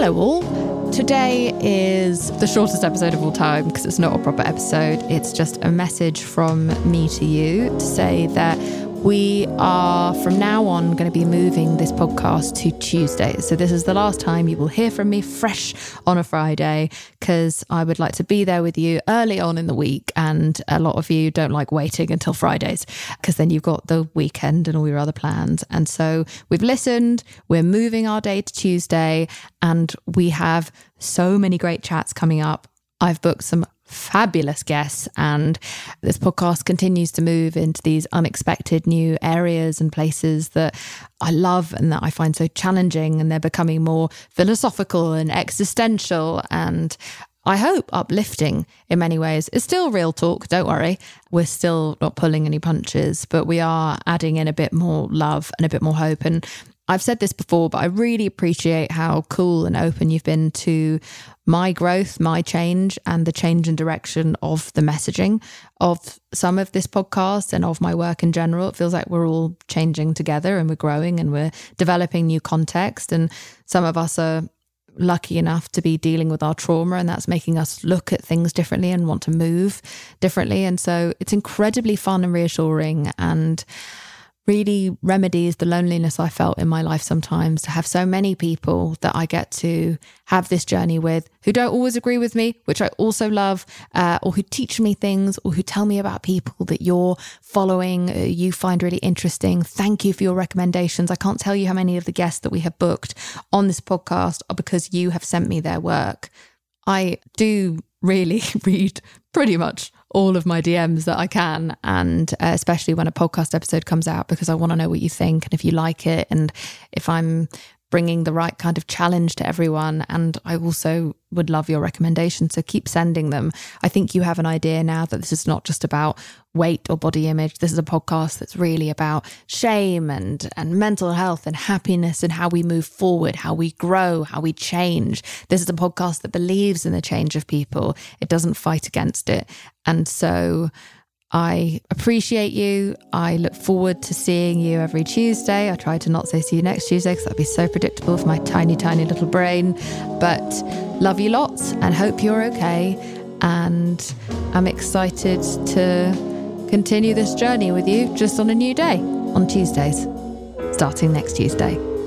Hello, all. Today is the shortest episode of all time because it's not a proper episode. It's just a message from me to you to say that we are from now on going to be moving this podcast to Tuesdays. So, this is the last time you will hear from me fresh on a Friday because I would like to be there with you early on in the week. And a lot of you don't like waiting until Fridays because then you've got the weekend and all your other plans. And so, we've listened, we're moving our day to Tuesday, and we have so many great chats coming up. I've booked some fabulous guests. And this podcast continues to move into these unexpected new areas and places that I love and that I find so challenging. And they're becoming more philosophical and existential and I hope uplifting in many ways. It's still real talk, don't worry. We're still not pulling any punches, but we are adding in a bit more love and a bit more hope. And I've said this before, but I really appreciate how cool and open you've been to my growth, my change, and the change in direction of the messaging of some of this podcast and of my work in general. It feels like we're all changing together and we're growing and we're developing new context. And some of us are lucky enough to be dealing with our trauma and that's making us look at things differently and want to move differently and so it's incredibly fun and reassuring and really remedies the loneliness I felt in my life sometimes to have so many people that I get to have this journey with who don't always agree with me, which I also love, uh, or who teach me things or who tell me about people that you're following, uh, you find really interesting. Thank you for your recommendations. I can't tell you how many of the guests that we have booked on this podcast are because you have sent me their work. I do really read pretty much all of my DMs that I can, and uh, especially when a podcast episode comes out, because I want to know what you think and if you like it, and if I'm bringing the right kind of challenge to everyone. And I also would love your recommendations. So keep sending them. I think you have an idea now that this is not just about weight or body image. This is a podcast that's really about shame and, and mental health and happiness and how we move forward, how we grow, how we change. This is a podcast that believes in the change of people. It doesn't fight against it. And so I appreciate you. I look forward to seeing you every Tuesday. I try to not say see you next Tuesday because that'd be so predictable for my tiny, tiny little brain. But love you lots and hope you're okay. And I'm excited to continue this journey with you just on a new day on Tuesdays, starting next Tuesday.